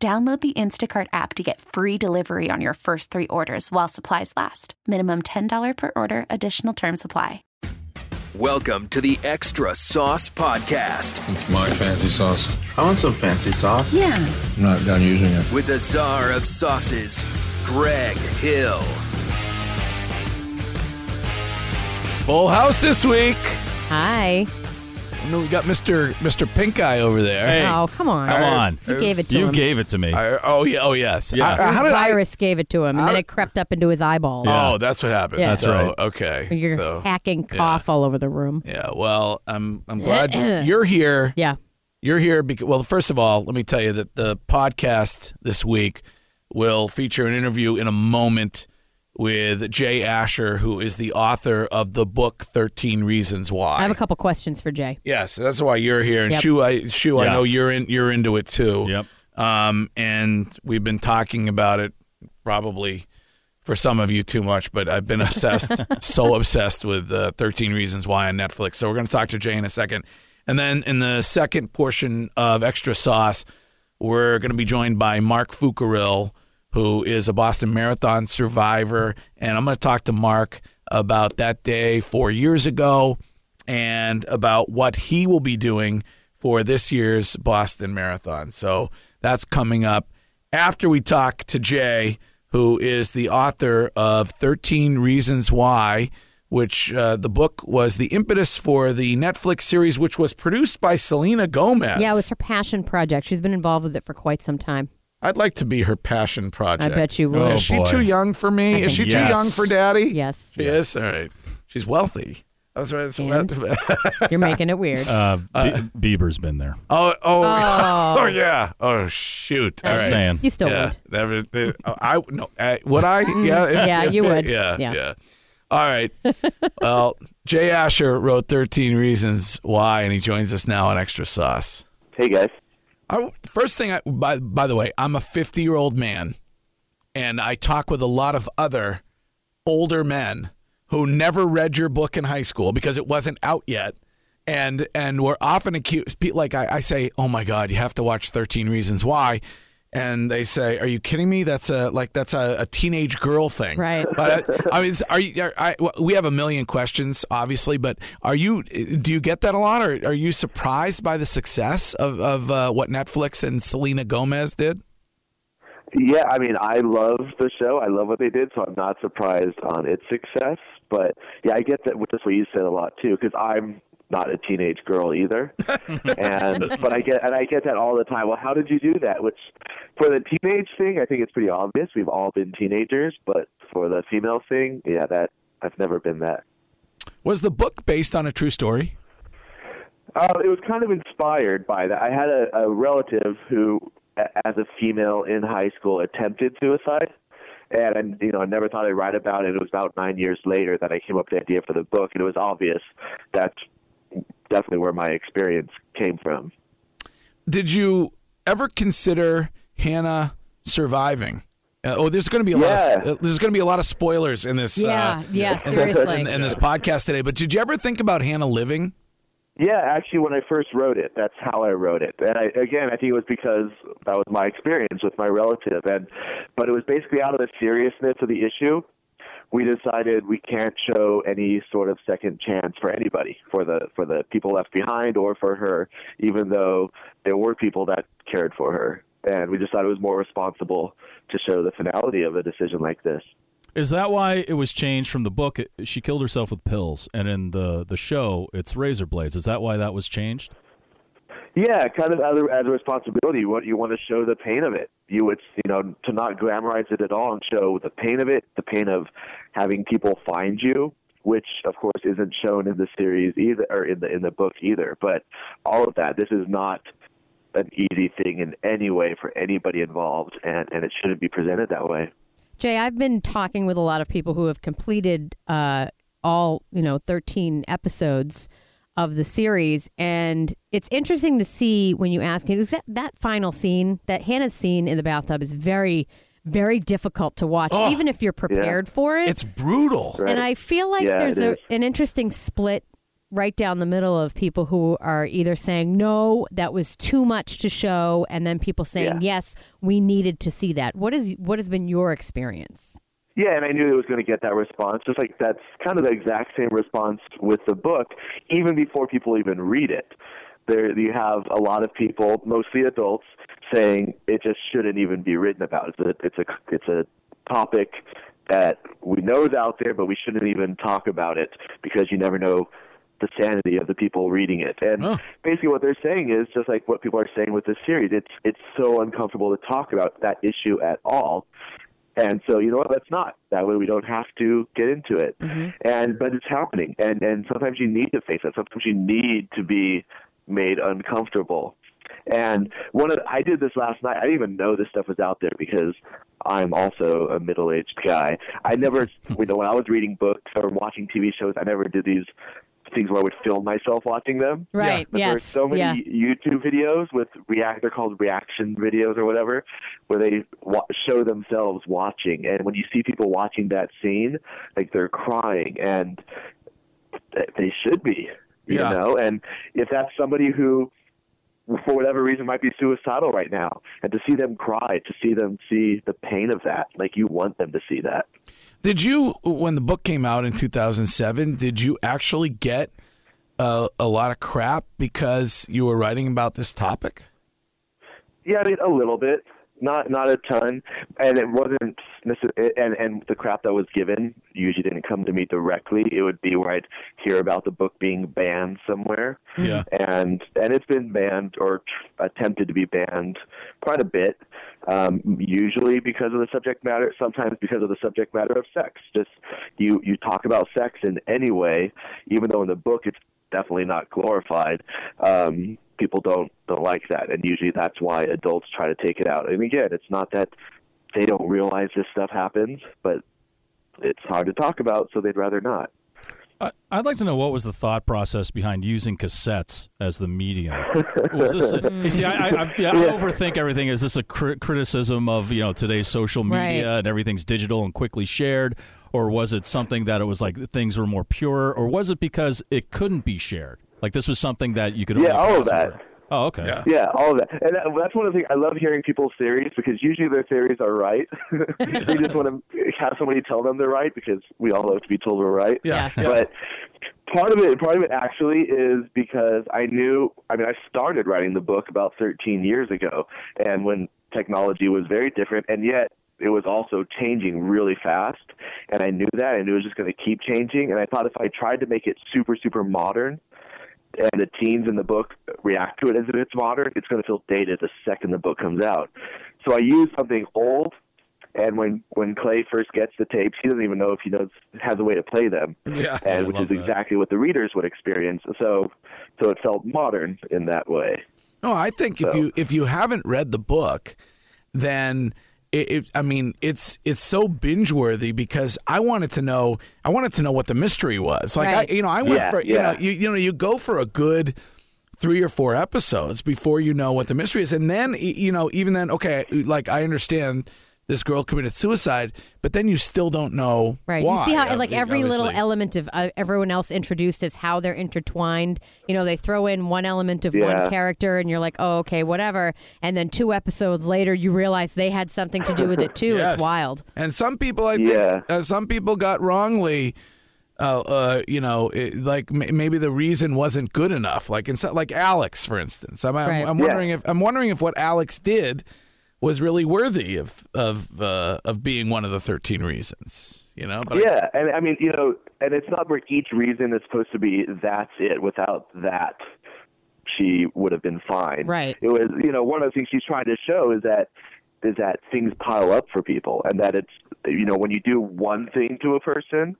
Download the Instacart app to get free delivery on your first three orders while supplies last. Minimum $10 per order, additional term supply. Welcome to the Extra Sauce Podcast It's my fancy sauce. I want some fancy sauce. Yeah. I'm not done using it. with the czar of sauces, Greg Hill. Full house this week. Hi. I know we got Mr. Mr. Pink Eye over there. oh, come on. Come on. You gave it to You him. gave it to me. I- oh yeah. Oh yes. Yeah. I- how the did I? gave it to him, and then it crept up into his eyeball. Yeah. Oh, that's what happened. Yeah. That's So, right. Okay. You're so, hacking cough all over the room. yeah. Well, I'm I'm glad you're here. Yeah. You're here because well, first of all, let me tell you that the podcast this week will feature an interview in a moment with Jay Asher, who is the author of the book 13 Reasons Why. I have a couple questions for Jay. Yes, that's why you're here. And Yep. Shu, I, Shu, I know you're in. You're into it too. Yep. Um, and we've been talking about it probably for some of you too much, but I've been obsessed, so obsessed with uh, 13 Reasons Why on Netflix. So we're going to talk to Jay in a second, and then in the second portion of Extra Sauce, we're going to be joined by Marc Fucarile, who is a Boston Marathon survivor, and I'm going to talk to Marc about that day four years ago and about what he will be doing for this year's Boston Marathon. So that's coming up after we talk to Jay, who is the author of 13 Reasons Why, which uh, the book was the impetus for the Netflix series, which was produced by Selena Gomez. Yeah, it was her passion project. She's been involved with it for quite some time. I'd like to be her passion project. I bet you would. Oh, Is she boy. too young for me? I Is she think too so. young for daddy? Yes. She is? All right. She's wealthy. That's right. That's And? You're making it weird. Uh, Be- Bieber's been there. Oh, oh, Oh. oh, yeah. Oh, shoot. All Just right. saying. You still yeah. would. Never, they- oh, I no. Uh, would I? Yeah. if- Yeah, if you they- would. Yeah, yeah. Yeah. All right. well, Jay Asher wrote 13 Reasons Why, and he joins us now on Extra Sauce. Hey guys. I, first thing, I, by by the way, I'm a 50 year old man, and I talk with a lot of other older men who never read your book in high school because it wasn't out yet, and and were often accused. Like I, I say, oh my God, you have to watch 13 Reasons Why. And they say, "Are you kidding me? That's a like that's a, a teenage girl thing, Right. But I mean, are you? Are, I, we have a million questions, obviously, but are you? Do you get that a lot, or are you surprised by the success of of uh, what Netflix and Selena Gomez did? Yeah, I mean, I love the show. I love what they did, so I'm not surprised on its success. But yeah, I get that. That's what you said a lot too, because I'm not a teenage girl either. and but I get and I get that all the time. Well, how did you do that? Which for the teenage thing, I think it's pretty obvious. We've all been teenagers, but for the female thing, yeah, that I've never been that. Was the book based on a true story? Uh, it was kind of inspired by that. I had a, a relative who, as a female in high school, attempted suicide, and I, you know, I never thought I'd write about it. It was about nine years later that I came up with the idea for the book, and it was obvious that's definitely where my experience came from. Did you ever consider Hannah surviving? Uh, oh, there's going to be a lot. Of, uh, there's going to be a lot of spoilers in this. Yeah, uh, yeah, in- seriously. in, in this podcast today. But did you ever think about Hannah living? Yeah, actually, when I first wrote it, that's how I wrote it. And I, again, I think it was because that was my experience with my relative, and but it was basically out of the seriousness of the issue. We decided we can't show any sort of second chance for anybody, for the for the people left behind, or for her, even though there were people that cared for her. And we thought it was more responsible to show the finality of a decision like this. Is that why it was changed from the book? She killed herself with pills, and in the the show, it's razor blades. Is that why that was changed? Yeah, kind of as a, responsibility. What you want to show the pain of it. You would you know to not glamorize it at all and show the pain of it, the pain of having people find you, which of course isn't shown in the series either or in the in the book either. But all of that. This is not an easy thing in any way for anybody involved, and and it shouldn't be presented that way. Jay, I've been talking with a lot of people who have completed uh, all, you know, 13 episodes of the series. And it's interesting to see when you ask it, that, that final scene, that Hannah's scene in the bathtub is very, very difficult to watch, Oh. even if you're prepared for it. It's brutal. Right. And I feel like Yeah, there's a, an interesting split right down the middle of people who are either saying, no, that was too much to show, and then people saying, Yeah. yes, we needed to see that. What is what has been your experience? Yeah, and I knew it was going to get that response. Just like that's kind of the exact same response with the book, even before people even read it. There, you have a lot of people, mostly adults, saying it just shouldn't even be written about. It's a, it's a, it's a topic that we know is out there, but we shouldn't even talk about it because you never know the sanity of the people reading it. And Oh. basically, what they're saying is just like what people are saying with this series. It's it's so uncomfortable to talk about that issue at all. And so, you know what? Let's not. That way, we don't have to get into it. Mm-hmm. And but it's happening, and and sometimes you need to face it. Sometimes you need to be made uncomfortable. And one of the, I did this last night. I didn't even know this stuff was out there because I'm also a middle-aged guy. I never, you know, when I was reading books or watching TV shows, I never did these things where I would film myself watching them. Right. But there are so many yeah. YouTube videos with react. They're called reaction videos or whatever, where they wa- show themselves watching. And when you see people watching that scene, like they're crying, and th- they should be, you Yeah. know. And if that's somebody who, for whatever reason, might be suicidal right now, and to see them cry, to see them see the pain of that, like you want them to see that. Did you, when the book came out in 2007, did you actually get uh, a lot of crap because you were writing about this topic? Yeah, I mean a little bit, not not a ton, and it wasn't and and the crap that was given usually didn't come to me directly. It would be where I'd hear about the book being banned somewhere, Yeah. and and it's been banned or attempted to be banned quite a bit. Um, usually because of the subject matter, sometimes because of the subject matter of sex. Just you you talk about sex in any way, even though in the book it's definitely not glorified. Um, people don't don't like that, and usually that's why adults try to take it out. And again, it's not that they don't realize this stuff happens, but it's hard to talk about, so they'd rather not. I- I'd like to know what was the thought process behind using cassettes as the medium. Was this? A, you see, I, I, I, yeah, I overthink everything. Is this a cri- criticism of you know today's social media Right. and everything's digital and quickly shared, or was it something that it was like things were more pure, or was it because it couldn't be shared? Like this was something that you could Yeah, only all of that. over? Oh, okay. Yeah. Yeah, all of that, and that, that's one of the things I love hearing people's theories because usually their theories are right. they just want to have somebody tell them they're right because we all love to be told we're right. Yeah. But part of it, part of it actually is because I knew. I mean, I started writing the book about 13 years ago, and when technology was very different, and yet it was also changing really fast. And I knew that, and it was just going to keep changing. And I thought if I tried to make it super, super modern, and the teens in the book react to it as if it's modern, it's going to feel dated the second the book comes out. So I use something old, and when when Clay first gets the tapes, he doesn't even know if he knows has a way to play them, Yeah. and which is that. exactly what the readers would experience. So so it felt modern in that way. No, I think if you if you haven't read the book, then it, it, I mean it's it's so binge worthy because I wanted to know I wanted to know what the mystery was. Like Right. I you know I went Yeah, for you yeah. know you you know you go for a good three or four episodes before you know what the mystery is, and then you know even then okay like I understand this girl committed suicide, but then you still don't know Right. why. You see how like mean, every little element of uh, everyone else introduced is how they're intertwined. You know, they throw in one element of Yeah. one character, and you're like, oh, okay, whatever. And then two episodes later, you realize they had something to do with it too. Yes. It's wild. And some people, I think, Yeah. uh, some people got wrongly. Uh, uh, you know, it, like m- maybe the reason wasn't good enough. Like in so- like Alex, for instance. I'm, I'm, Right. I'm Yeah. wondering if I'm wondering if what Alex did was really worthy of of uh, of being one of the thirteen reasons. You know, but I- yeah, and I mean, you know, and it's not where each reason is supposed to be that's it. Without that, she would have been fine. Right. It was, you know, one of the things she's trying to show is that is that things pile up for people, and that it's, you know, when you do one thing to a person,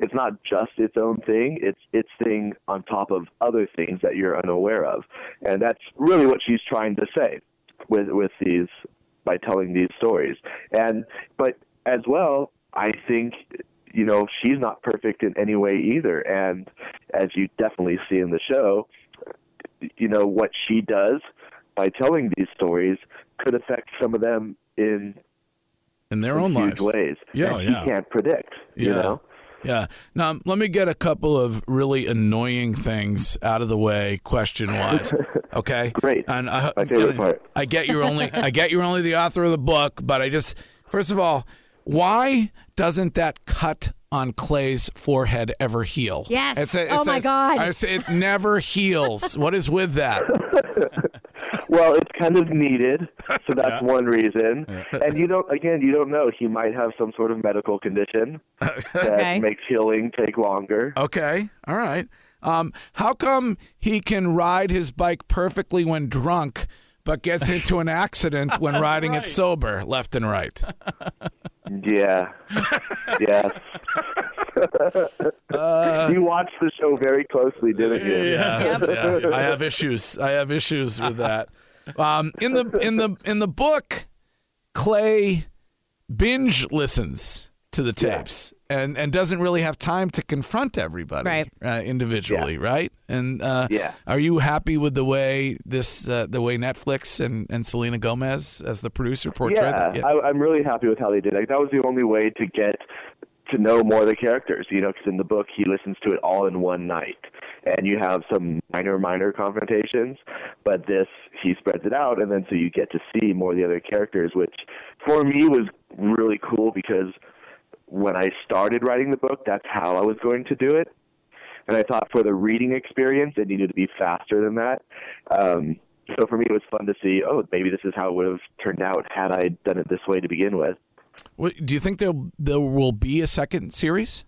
it's not just its own thing. It's its thing on top of other things that you're unaware of, and that's really what she's trying to say with with these by telling these stories. And but as well, I think you know she's not perfect in any way either. And as you definitely see in the show, you know what she does by telling these stories could affect some of them in in their own huge lives. ways. Yeah. Oh, she can't predict. You Yeah. know. Yeah. Now, let me get a couple of really annoying things out of the way, question wise. Okay. Great. And I, My favorite part. I get you're only I get you're only the author of the book, but I just first of all, why doesn't that cut on Clay's forehead ever heal? Yes. It's a- it Oh, my says- God. I say it never heals. what is with that? Well, it's kind of needed, so that's one reason. And you don't, again, you don't know. He might have some sort of medical condition that Okay. makes healing take longer. Okay. All right. Um, how come he can ride his bike perfectly when drunk, but gets into an accident when riding it sober, left and right? Yeah. yes. you watched the show very closely, didn't you? Yeah, yeah. I have issues. I have issues with that. Um, in the in the in the book, Clay binge listens to the tapes and and doesn't really have time to confront everybody Right. uh, individually, right? And uh, Yeah. are you happy with the way this uh, the way Netflix and, and Selena Gomez as the producer portrayed Yeah, it? I, I'm really happy with how they did. Like that was the only way to get to know more of the characters. You know, because in the book he listens to it all in one night, and you have some minor, minor confrontations, but this he spreads it out, and then so you get to see more of the other characters, which for me was really cool because when I started writing the book, that's how I was going to do it. And I thought for the reading experience, it needed to be faster than that. Um, so for me, it was fun to see. Oh, maybe this is how it would have turned out had I done it this way to begin with. What, do you think there there will be a second series?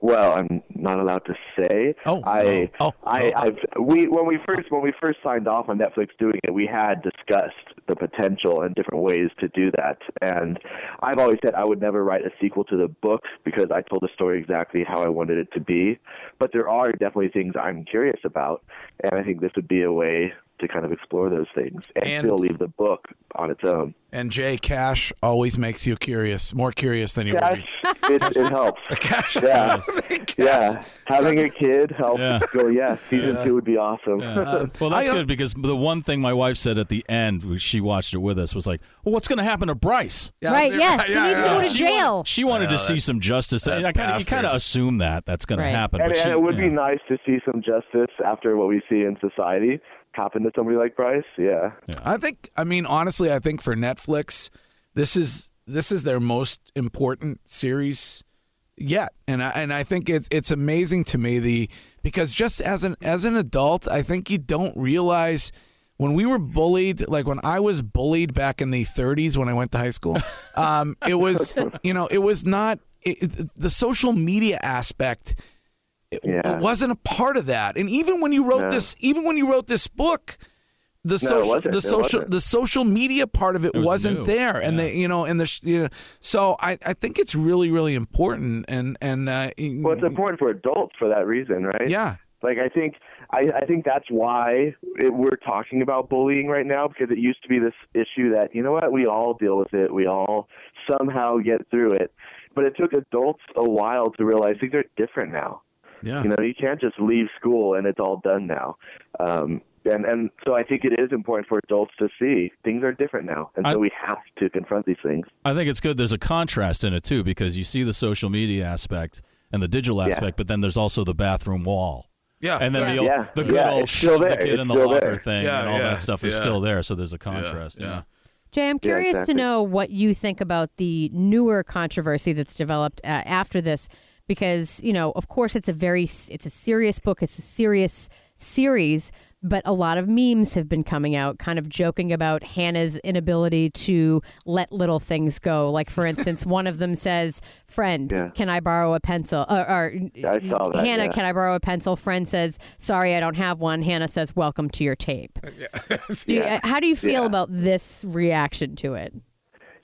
Well, I'm not allowed to say. Oh, I, oh, I, oh. I've we when we first when we first signed off on Netflix doing it, we had discussed the potential and different ways to do that. And I've always said I would never write a sequel to the book because I told the story exactly how I wanted it to be. But there are definitely things I'm curious about, and I think this would be a way to kind of explore those things and, And- still leave the book on its own. And Jay Cash always makes you curious, more curious than you would Cash, be. it, it helps. Cash, Yeah, yeah. Having a kid helps. Yeah. Go, yeah. Season two would be awesome. well, that's I, uh, good because the one thing my wife said at the end, when she watched it with us, was like, "Well, what's going to happen to Bryce?" Yeah, Right, yes, he yeah, needs to go to She jail. wanted, she wanted to see some justice. And I kinda, you kind of assume that that's going Right. to happen. and, but and she- it would yeah. be nice to see some justice after what we see in society happen to somebody like Bryce. Yeah. I think. I mean, honestly, I think for Netflix, this is this is their most important series yet, and I, and I think it's it's amazing to me the because just as an as an adult, I think you don't realize when we were bullied, like when I was bullied back in the 30s when I went to high school, um, it was you know it was not it- the social media aspect. It, Yeah. it wasn't a part of that, and even when you wrote No. this, even when you wrote this book, the it social the It social wasn't. the social media part of it, It was wasn't new. there and Yeah. they you know and the you know, so I, I think it's really really important and and uh, Well, it's important for adults for that reason, right? yeah Like I think I, I think that's why it, we're talking about bullying right now because it used to be this issue that you know what we all deal with it, we all somehow get through it, but it took adults a while to realize things are different now. Yeah You know, you can't just leave school and it's all done now. Um, and and so I think it is important for adults to see things are different now, and so I- we have to confront these things. I think it's good. There's a contrast in it too because you see the social media aspect and the digital aspect, but then there's also the bathroom wall. yeah And then Yeah. the old, Yeah. the good Yeah, old it's still shove the kid It's in the locker there. thing Yeah, and all yeah, that stuff is still there. So there's a contrast. yeah. Jay, I'm Yeah, curious exactly. to know what you think about the newer controversy that's developed uh, after this, because you know, of course, it's a very it's a serious book, it's a serious series, but a lot of memes have been coming out, kind of joking about Hannah's inability to let little things go. Like, for instance, one of them says, "Friend, Yeah. can I borrow a pencil?" Or, or I saw that, Hannah, yeah. can I borrow a pencil? Friend says, "Sorry, I don't have one." Hannah says, "Welcome to your tape." Uh, do you- Yeah. how do you feel Yeah. about this reaction to it?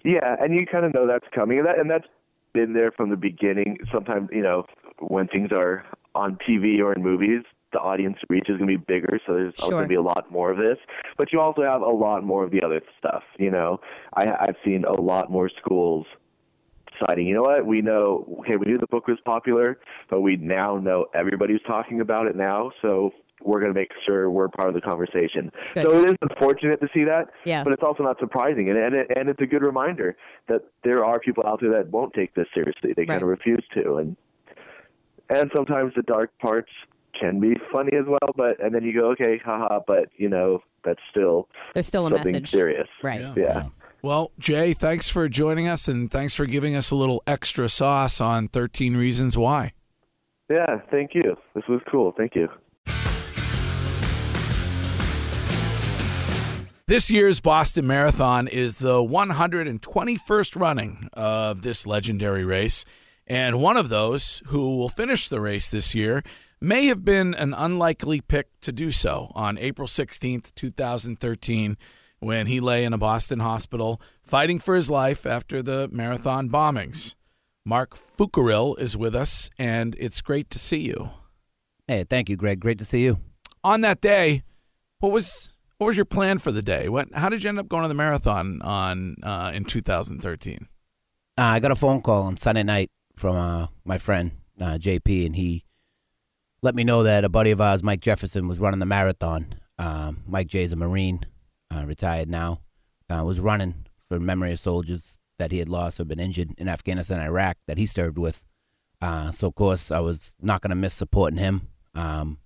Yeah, and you kind of know that's coming, and that and that's been there from the beginning. Sometimes, you know, when things are on TV or in movies, the audience reach is going to be bigger, so there's Sure. going to be a lot more of this. But you also have a lot more of the other stuff. You know, I, I've seen a lot more schools deciding, you know what, we know, okay, we knew the book was popular, but we now know everybody's talking about it now, so we're going to make sure we're part of the conversation. Good. So it is unfortunate to see that, Yeah. but it's also not surprising, and and, it, and it's a good reminder that there are people out there that won't take this seriously. They kind of refuse to, and and sometimes the dark parts can be funny as well. But and then you go, okay, haha, but you know that's still There's still a something message. serious. Right. Yeah. Yeah. Well, Jay, thanks for joining us and thanks for giving us a little extra sauce on 13 Reasons Why. Yeah, thank you. This was cool. Thank you. This year's Boston Marathon is the 121st running of this legendary race. And one of those who will finish the race this year may have been an unlikely pick to do so on April 16th, 2013, when he lay in a Boston hospital fighting for his life after the marathon bombings. Marc Fucarile is with us, and it's great to see you. Hey, thank you, Greg. Great to see you. On that day, what was what was your plan for the day? What how did you end up going to the marathon on uh, in 2013? Uh, I got a phone call on Sunday night from uh, my friend uh, JP, and he let me know that a buddy of ours, Mike Jefferson, was running the marathon. Um, Mike J is a Marine, uh, retired now. Uh, was running for memory of soldiers that he had lost or been injured in Afghanistan Iraq that he served with. So of course I was not going to miss supporting him. Um,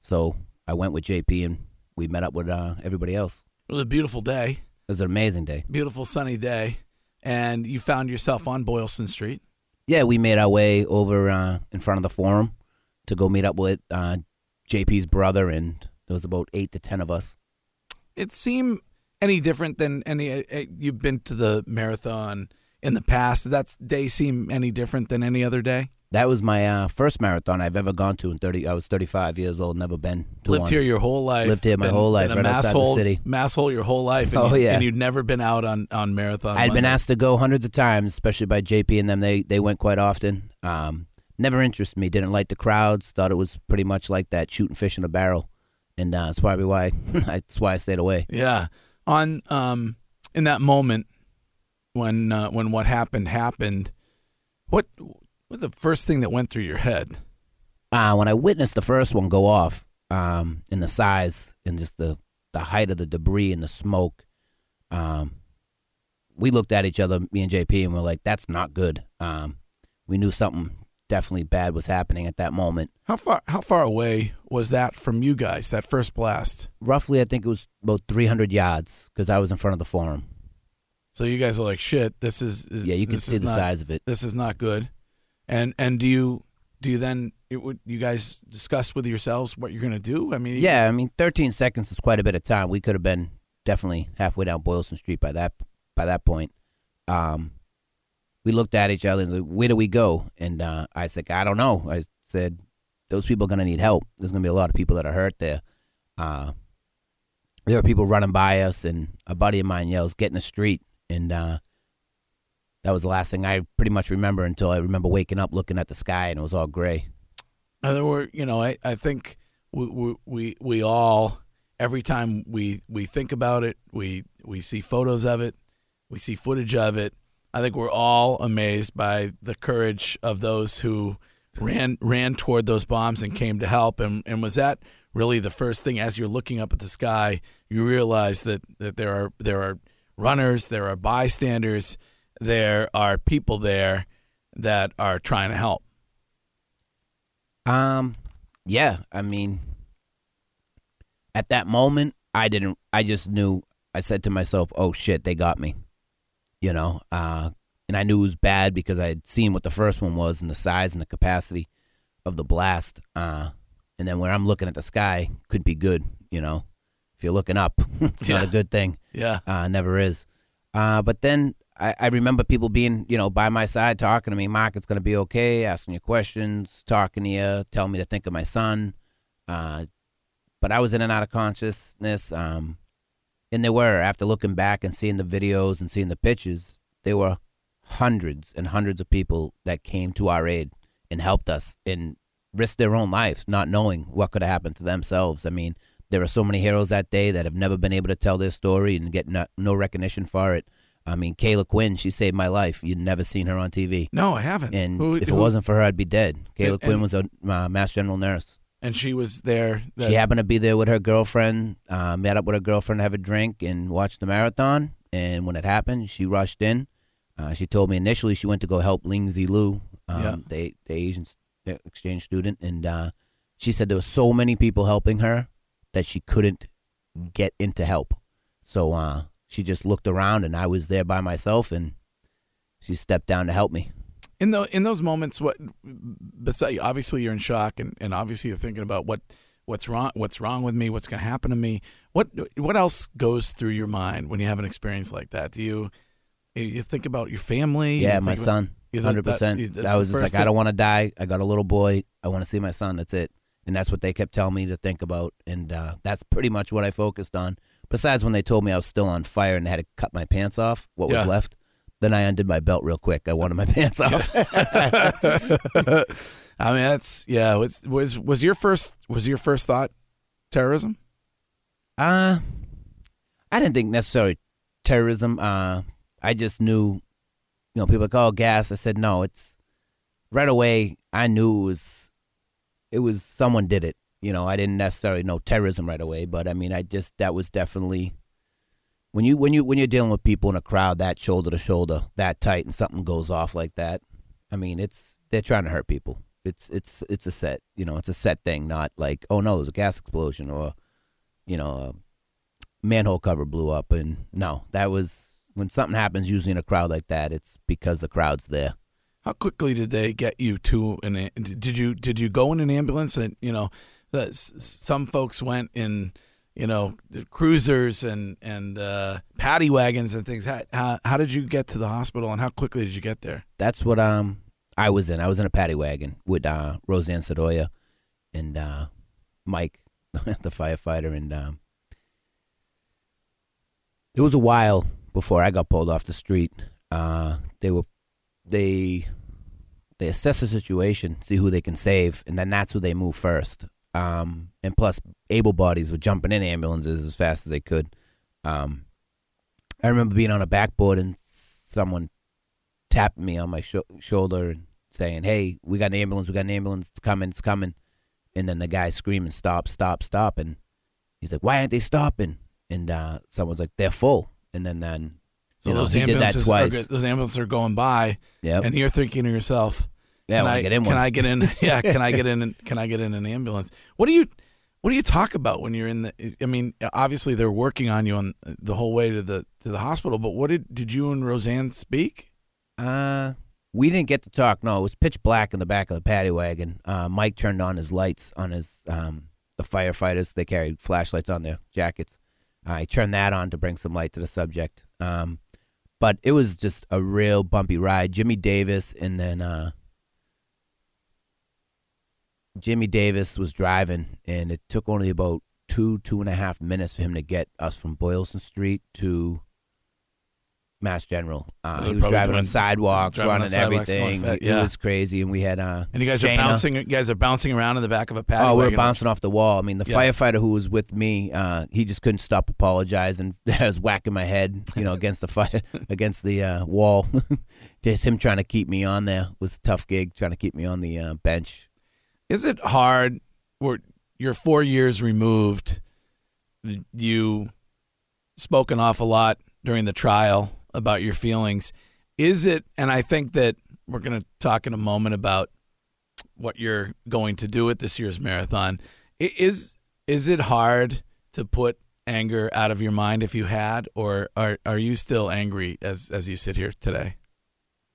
so I went with JP and we met up with uh, everybody else. It was a beautiful day, It was an amazing day. beautiful sunny day, and you found yourself on Boylston Street. Yeah, we made our way over uh, in front of the forum to go meet up with uh, JP's brother, and there was about eight to ten of us. It seemed any different than any uh, you've been to the marathon in the past? Did that day seem any different than any other day? That was my uh, first marathon I've ever gone to. In thirty, I was thirty-five years old, never been to Lived one. here your whole life. Lived here my been- whole life, been a right outside the masshole- city. Masshole your whole life. And Oh, you, yeah. and you'd never been out on on marathon. I'd been asked to go hundreds of times, especially by JP and them. They they went quite often. Um, never interested me. Didn't like the crowds. Thought it was pretty much like that shooting fish in a barrel, and uh, that's probably why that's why I stayed away. Yeah. On um in that moment when uh, when what happened happened, what was the first thing that went through your head? uh, when I witnessed the first one go off, um, in the size and just the, the height of the debris and the smoke, um, we looked at each other, me and JP, and we're like, "That's not good." Um, we knew something definitely bad was happening at that moment. How far how far away was that from you guys? That first blast. Roughly, I think it was about 300 yards because I was in front of the forum. So you guys are like, shit. This is, is Yeah, you can see the not- size of it. This is not good. And and do you do you then it would you guys discuss with yourselves what you're gonna do? I mean, Yeah, I mean, 13 seconds is quite a bit of time. We could have been definitely halfway down Boylston Street by that by that point. Um, we looked at each other and said, "Where do we go?" And uh, I said, "I don't know." I said, "Those people are going to need help. There's going to be a lot of people that are hurt there." Uh, there were people running by us, and a buddy of mine yells, "Get in the street!" And uh, that was the last thing I pretty much remember until I remember waking up, looking at the sky, and it was all gray. And there were, you know, I, I think we, we we all every time we we think about it, we we see photos of it, we see footage of it. I think we're all amazed by the courage of those who ran ran toward those bombs and came to help. And and was that really the first thing as you're looking up at the sky, you realize that that there are there are runners, there are bystanders, there are people there that are trying to help. Um, yeah, I mean, at that moment, I didn't. I just knew. I said to myself, "Oh shit, they got me," you know. Uh, and I knew it was bad because I had seen what the first one was and the size and the capacity of the blast. Uh, and then when I'm looking at the sky, could be good, you know. If you're looking up, it's not a good thing. Yeah. Uh, never is. Uh, but then I, I remember people being, you know, by my side talking to me, Marc, it's going to be okay, asking you questions, talking to you, telling me to think of my son. Uh, but I was in and out of consciousness. Um, and they were, after looking back and seeing the videos and seeing the pictures, they were hundreds and hundreds of people that came to our aid and helped us and risked their own lives, not knowing what could have happened to themselves. I mean, there are so many heroes that day that have never been able to tell their story and get no, no recognition for it. I mean, Kayla Quinn, she saved my life. You'd never seen her on TV. No, I haven't. And Who- if it wasn't for her, I'd be dead. Kayla And- Quinn was a uh, Mass General nurse. and she was there. She happened to be there with her girlfriend, uh, met up with her girlfriend to have a drink and watch the marathon. And when it happened, she rushed in. Uh, she told me initially she went to go help Lingzi Lu, um, Yeah. the, the Asian exchange student. And uh, she said there were so many people helping her that she couldn't get into help. So uh, she just looked around, and I was there by myself, and she stepped down to help me. in the in those moments what besides obviously you're in shock and, and obviously you're thinking about what what's wrong what's wrong with me what's going to happen to me what what else goes through your mind when you have an experience like that do you you think about your family Yeah, You my about- son, hundred percent. That the was just like I don't want to die. I got a little boy. I want to see my son. That's it. And that's what they kept telling me to think about. And uh, that's pretty much what I focused on. Besides, when they told me I was still on fire and had to cut my pants off, what Yeah. was left, then I undid my belt real quick. I wanted my pants off. I mean that's yeah was was was your first was your first thought terrorism Uh, I didn't think necessarily terrorism. Uh, I just knew, you know, people like, oh, gas. I said, no, it's right away. I knew it was, it was someone did it. You know, I didn't necessarily know terrorism right away, but I mean, I just that was definitely when you when you when you're dealing with people in a crowd that shoulder to shoulder that tight and something goes off like that. I mean, it's they're trying to hurt people. It's it's it's a set. You know, it's a set thing, not like oh no, there's a gas explosion or you know, a manhole cover blew up. And no, that was when something happens, usually in a crowd like that, it's because the crowd's there. How quickly did they get you to an? Did you did you go in an ambulance? And you know, some folks went in, you know, cruisers and and uh, paddy wagons and things. How, how how did you get to the hospital, and how quickly did you get there? That's what um I was in. I was in a paddy wagon with uh, Roseann Sdoia and uh, Mike, the firefighter, and um, it was a while before I got pulled off the street. Uh, they were they they assess the situation, see who they can save, and then that's who they move first. Um, and plus, able bodies were jumping in ambulances as fast as they could. Um, I remember being on a backboard and someone tapping me on my sho- shoulder and saying, "Hey, we got an ambulance. We got an ambulance. It's coming. It's coming." And then the guy screaming, "Stop! Stop! Stop!" And he's like, "Why aren't they stopping?" And uh, someone's like, "They're full." And then then So you know those he did that ambulances twice. Are, those ambulances are going by, Yep. and you're thinking to yourself, Yeah, can I get in can one." I get in? Yeah, can I get in? Can I get in an ambulance? What do you what do you talk about when you're in the? I mean, obviously they're working on you on the whole way to the to the hospital. But what did did you and Roseann speak? Uh, we didn't get to talk. No, it was pitch black in the back of the paddy wagon. Uh, Mike turned on his lights on his um, the firefighters. They carried flashlights on their jackets. Uh, he turned that on to bring some light to the subject. Um, but it was just a real bumpy ride. Jimmy Davis and then uh, Jimmy Davis was driving, and it took only about two two and a half minutes for him to get us from Boylston Street to Mass General. Uh, he was driving on sidewalks, driving on running sidewalks, everything. fast, It- yeah. It was crazy, and we had uh, And you guys are bouncing. You guys are bouncing around in the back of a paddy Oh, we were wagon. bouncing off the wall. I mean, the Yeah. firefighter who was with me, uh, he just couldn't stop apologizing. I was whacking my head, you know, against the fire, against the uh, wall. just him trying to keep me on there was a tough gig, trying to keep me on the uh, bench. Is it hard? Or you're four years removed. You spoke an awful lot during the trial about your feelings. Is it? And I think that we're going to talk in a moment about what you're going to do at this year's marathon. Is is it hard to put anger out of your mind if you had, or are are you still angry as as you sit here today?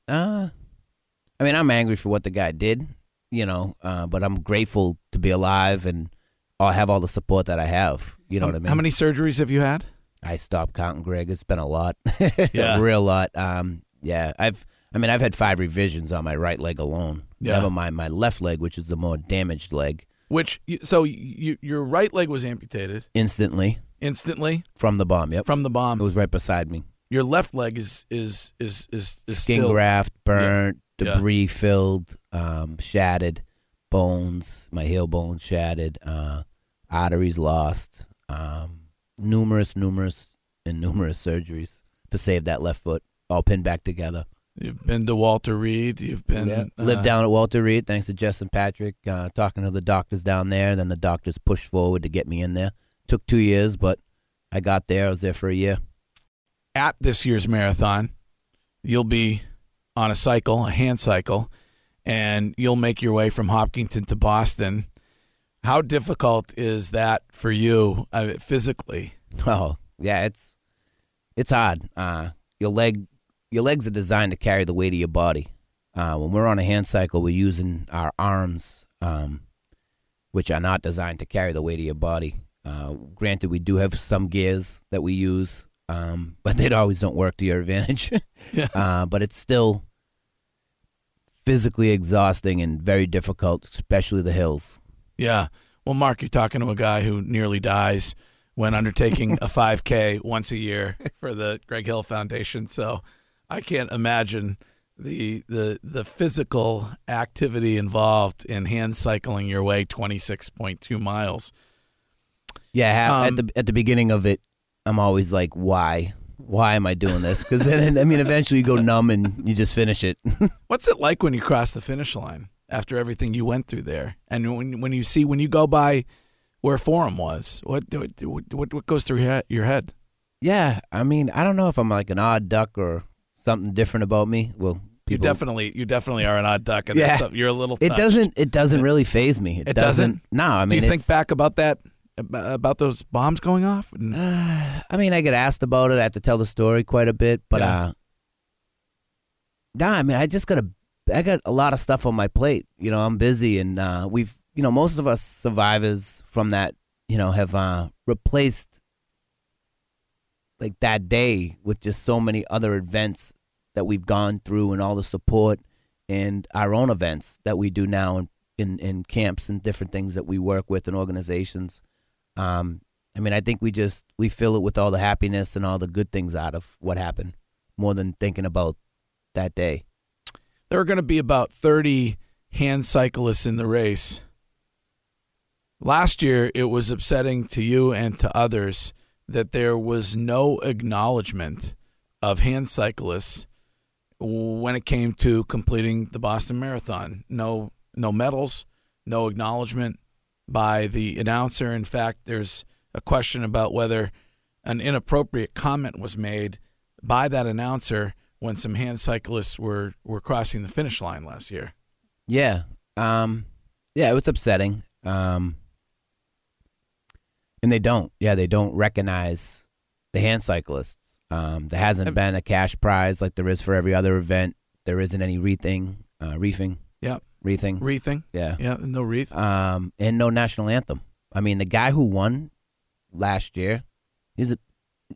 Uh, I mean, I'm angry for what the guy did, you know, uh, but I'm grateful to be alive and I have all the support that I have. You know what I mean? How many surgeries have you had? I stopped counting, Greg. It's been a lot, Yeah. a real lot. Um, yeah, I've. I mean, I've had five revisions on my right leg alone. Yeah. Never mind my left leg, which is the more damaged leg. Which so you, your right leg was amputated Instantly instantly from the bomb. Yep, from the bomb. it was right beside me. Your left leg is is is is, is Skin still, graft, burnt, Yeah. debris filled, um, shattered, bones, my heel bone shattered, uh, arteries lost, um, numerous, numerous, and numerous surgeries to save that left foot, all pinned back together. You've been to Walter Reed. You've been Yeah. uh, Lived down at Walter Reed, thanks to Jess and Patrick, uh, talking to the doctors down there. Then the doctors pushed forward to get me in there. Took two years, but I got there. I was there for a year. At this year's marathon. You'll be on a cycle, a hand cycle, and you'll make your way from Hopkinton to Boston. How difficult is that for you uh, physically? Oh, yeah, it's it's hard. Uh, your leg, your legs are designed to carry the weight of your body. Uh, when we're on a hand cycle, we're using our arms, um, which are not designed to carry the weight of your body. Uh, granted, we do have some gears that we use, um, but they always don't work to your advantage. Yeah. uh, but it's still physically exhausting and very difficult, especially the hills. Yeah. Well, Marc, you're talking to a guy who nearly dies when undertaking a 5K once a year for the Greg Hill Foundation. So I can't imagine the the the physical activity involved in hand cycling your way 26.2 miles. Yeah, ha- Um, at the at the beginning of it, I'm always like, why? Why am I doing this? Because then, I mean, eventually you go numb and you just finish it. What's it like when you cross the finish line after everything you went through there? And when when you see when you go by where Forum was, what what what, what goes through your head- yeah, I mean, I don't know if I'm like an odd duck or something different about me. Well, You definitely you definitely are an odd duck, and Yeah. you're a little. It doesn't. It doesn't really phase me. It, It doesn't? No, I Do mean, you think back about that about those bombs going off? And- I mean, I get asked about it. I have to tell the story quite a bit, but Yeah. uh, nah, I mean, I just got a, I got a lot of stuff on my plate. You know, I'm busy, and uh, we've, you know, most of us survivors from that, you know, have uh, replaced like that day with just so many other events that we've gone through and all the support and our own events that we do now in, in, in camps and different things that we work with and organizations. Um, I mean, I think we just we fill it with all the happiness and all the good things out of what happened, more than thinking about that day. there are going to be about 30 hand cyclists in the race. Last year, it was upsetting to you and to others that there was no acknowledgement of hand cyclists when it came to completing the Boston Marathon. No, no medals, no acknowledgement by the announcer. In fact, there's a question about whether an inappropriate comment was made by that announcer when some hand cyclists were, were crossing the finish line last year. Yeah, um, yeah, it was upsetting. Um, and they don't, yeah, they don't recognize the hand cyclists. Um, there hasn't been a cash prize like there is for every other event. There isn't any wreathing, uh, reefing, Yep. Wreathing. Wreathing. yeah. Yeah, no wreath. um, and no national anthem. I mean, the guy who won last year, he's a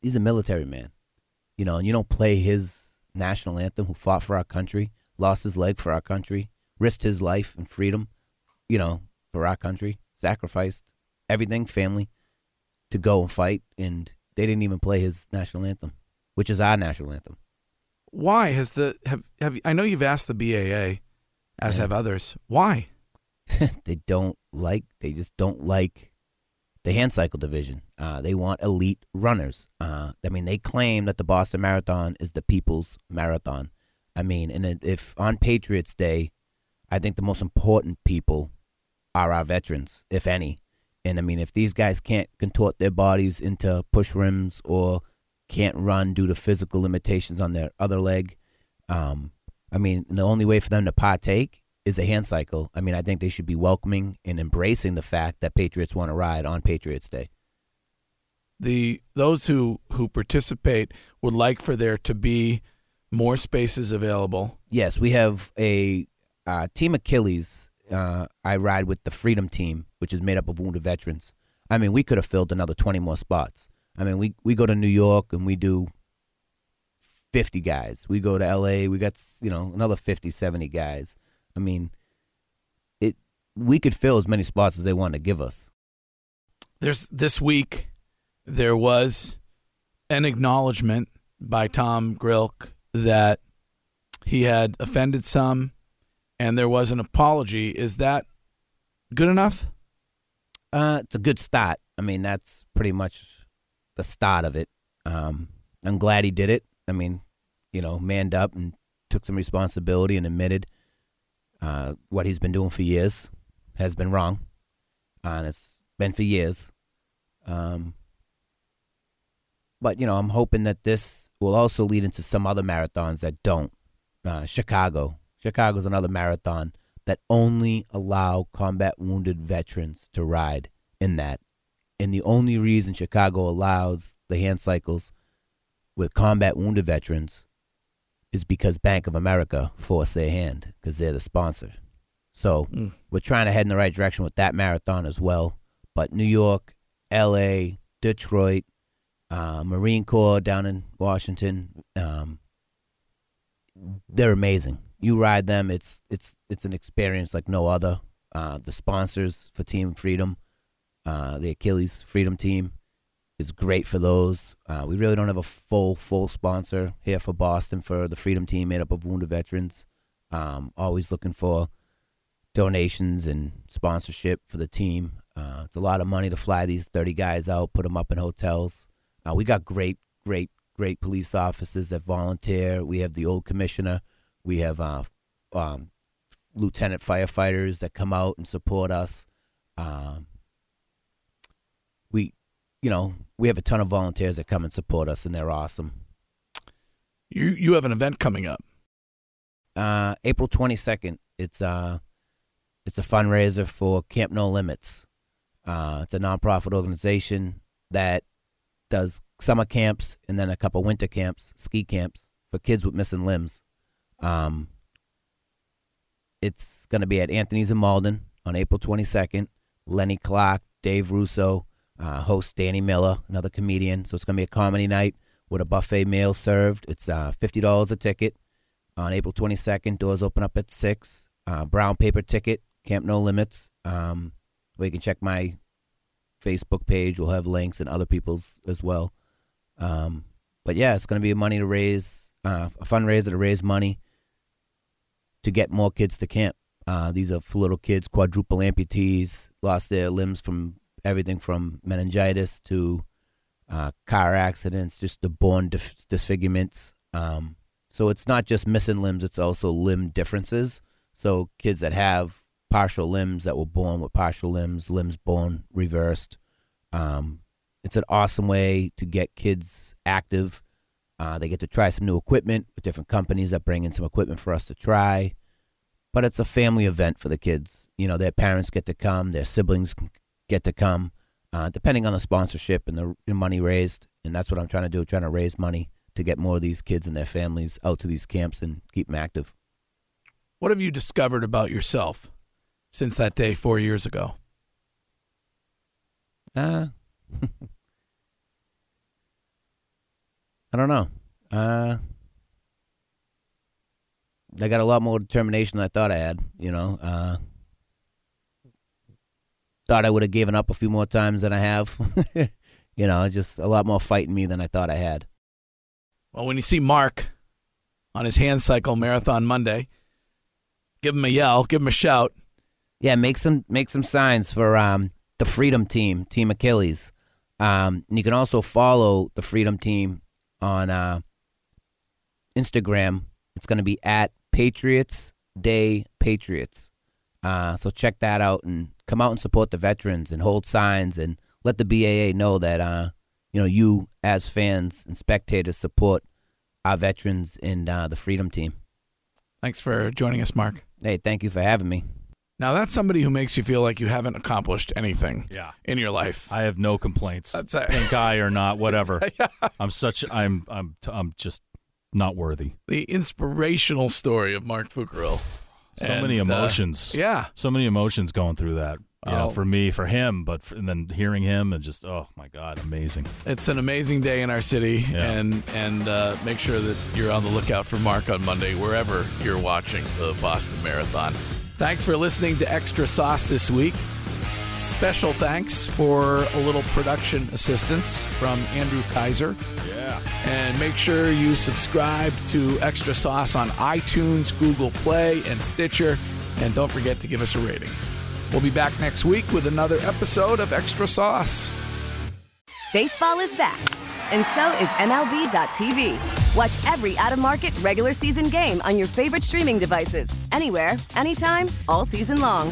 he's a military man, you know, and you don't play his national anthem. Who fought for our country, lost his leg for our country, risked his life and freedom, you know, for our country, sacrificed everything, family, to go and fight, and they didn't even play his national anthem, which is our national anthem. Why has the have have I know you've asked the BAA, as Yeah. have others. Why? they don't like they just don't like the hand cycle division uh, they want elite runners uh, i mean they claim that the boston marathon is the people's marathon i mean and if on patriots day i think the most important people are our veterans if any and i mean if these guys can't contort their bodies into push rims or can't run due to physical limitations on their other leg um, i mean the only way for them to partake is a hand cycle. I mean, I think they should be welcoming and embracing the fact that Patriots want to ride on Patriots Day. The those who who participate would like for there to be more spaces available. Yes, we have a uh, team Achilles. Uh, I ride with the Freedom Team, which is made up of wounded veterans. I mean, we could have filled another 20 more spots. I mean, we, we go to New York and we do 50 guys. We go to LA, we got, you know, another 50, 70 guys. I mean, it we could fill as many spots as they want to give us. There's this week there was an acknowledgement by Tom Grilk that he had offended some and there was an apology. Is that good enough? Uh, it's a good start. I mean, that's pretty much the start of it. Um, I'm glad he did it. I mean, you know, manned up and took some responsibility and admitted uh, what he's been doing for years has been wrong, uh, and it's been for years. Um, but you know, I'm hoping that this will also lead into some other marathons that don't. Uh, Chicago, Chicago's another marathon that only allow combat wounded veterans to ride in that. And the only reason Chicago allows the hand cycles with combat wounded veterans is because Bank of America forced their hand because they're the sponsor. So mm. we're trying to head in the right direction with that marathon as well. But New York, L.A., Detroit, uh, Marine Corps down in Washington, um, they're amazing. You ride them, it's it's it's an experience like no other. Uh, the sponsors for Team Freedom, uh, the Achilles Freedom Team, is great for those. Uh, we really don't have a full full sponsor here for Boston for the Freedom Team, made up of wounded veterans. Um, always looking for donations and sponsorship for the team. Uh, it's a lot of money to fly these 30 guys out, put them up in hotels. Uh, we got great, great, great police officers that volunteer. We have the old commissioner. We have uh, um, lieutenant firefighters that come out and support us. Um, you know, we have a ton of volunteers that come and support us, and they're awesome. You you have an event coming up. Uh, April twenty second. It's uh, it's a fundraiser for Camp No Limits. Uh, it's a nonprofit organization that does summer camps and then a couple winter camps, ski camps for kids with missing limbs. Um, it's going to be at Anthony's in Malden on April 22nd. Lenny Clark, Dave Russo, uh, host Danny Miller, another comedian. So it's going to be a comedy night with a buffet meal served. It's uh, $50 a ticket on April 22nd. Doors open up at 6. Uh, brown paper ticket, Camp No Limits. Um, where you can check my Facebook page. We'll have links and other people's as well. Um, but yeah, it's going to be money to raise, uh, a fundraiser to raise money to get more kids to camp. Uh, these are little kids, quadruple amputees, lost their limbs from everything from meningitis to uh, car accidents, just the born dif- disfigurements. Um, so it's not just missing limbs; it's also limb differences. So kids that have partial limbs that were born with partial limbs, limbs born reversed. Um, it's an awesome way to get kids active. Uh, they get to try some new equipment with different companies that bring in some equipment for us to try. But it's a family event for the kids. You know, their parents get to come, their siblings get to come, uh, depending on the sponsorship and the, the money raised. And that's what I'm trying to do, trying to raise money to get more of these kids and their families out to these camps and keep them active. What have you discovered about yourself? since that day four years ago? Uh, I don't know. Uh, I got a lot more determination than I thought I had. You know, uh, thought I would have given up a few more times than I have. you know, just a lot more fight in me than I thought I had. Well, when you see Marc on his hand cycle marathon Monday, give him a yell, give him a shout. Yeah, make some make some signs for um, the Freedom Team, Team Achilles. Um, and you can also follow the Freedom Team on uh, Instagram. It's going to be at Patriots Day Patriots. Uh, so check that out and come out and support the veterans and hold signs and let the BAA know that uh, you know you as fans and spectators support our veterans and uh, the Freedom Team. Thanks for joining us, Marc. Hey, thank you for having me. Now that's somebody who makes you feel like you haven't accomplished anything yeah. in your life. I have no complaints. That's it. Pink eye or not, whatever. yeah. I'm such I'm I'm I'm just not worthy. The inspirational story of Marc Fucarile. So and, many uh, emotions. Uh, yeah. So many emotions going through that. You oh. know, for me, for him, but for, and then hearing him and just oh my god, amazing! It's an amazing day in our city, yeah. and and uh, make sure that you're on the lookout for Marc on Monday wherever you're watching the Boston Marathon. Thanks for listening to Extra Sauce this week. Special thanks for a little production assistance from Andrew Kaiser. Yeah. And make sure you subscribe to Extra Sauce on iTunes, Google Play, and Stitcher. And don't forget to give us a rating. We'll be back next week with another episode of Extra Sauce. Baseball is back, and so is MLB.tv. Watch every out of market regular season game on your favorite streaming devices, anywhere, anytime, all season long.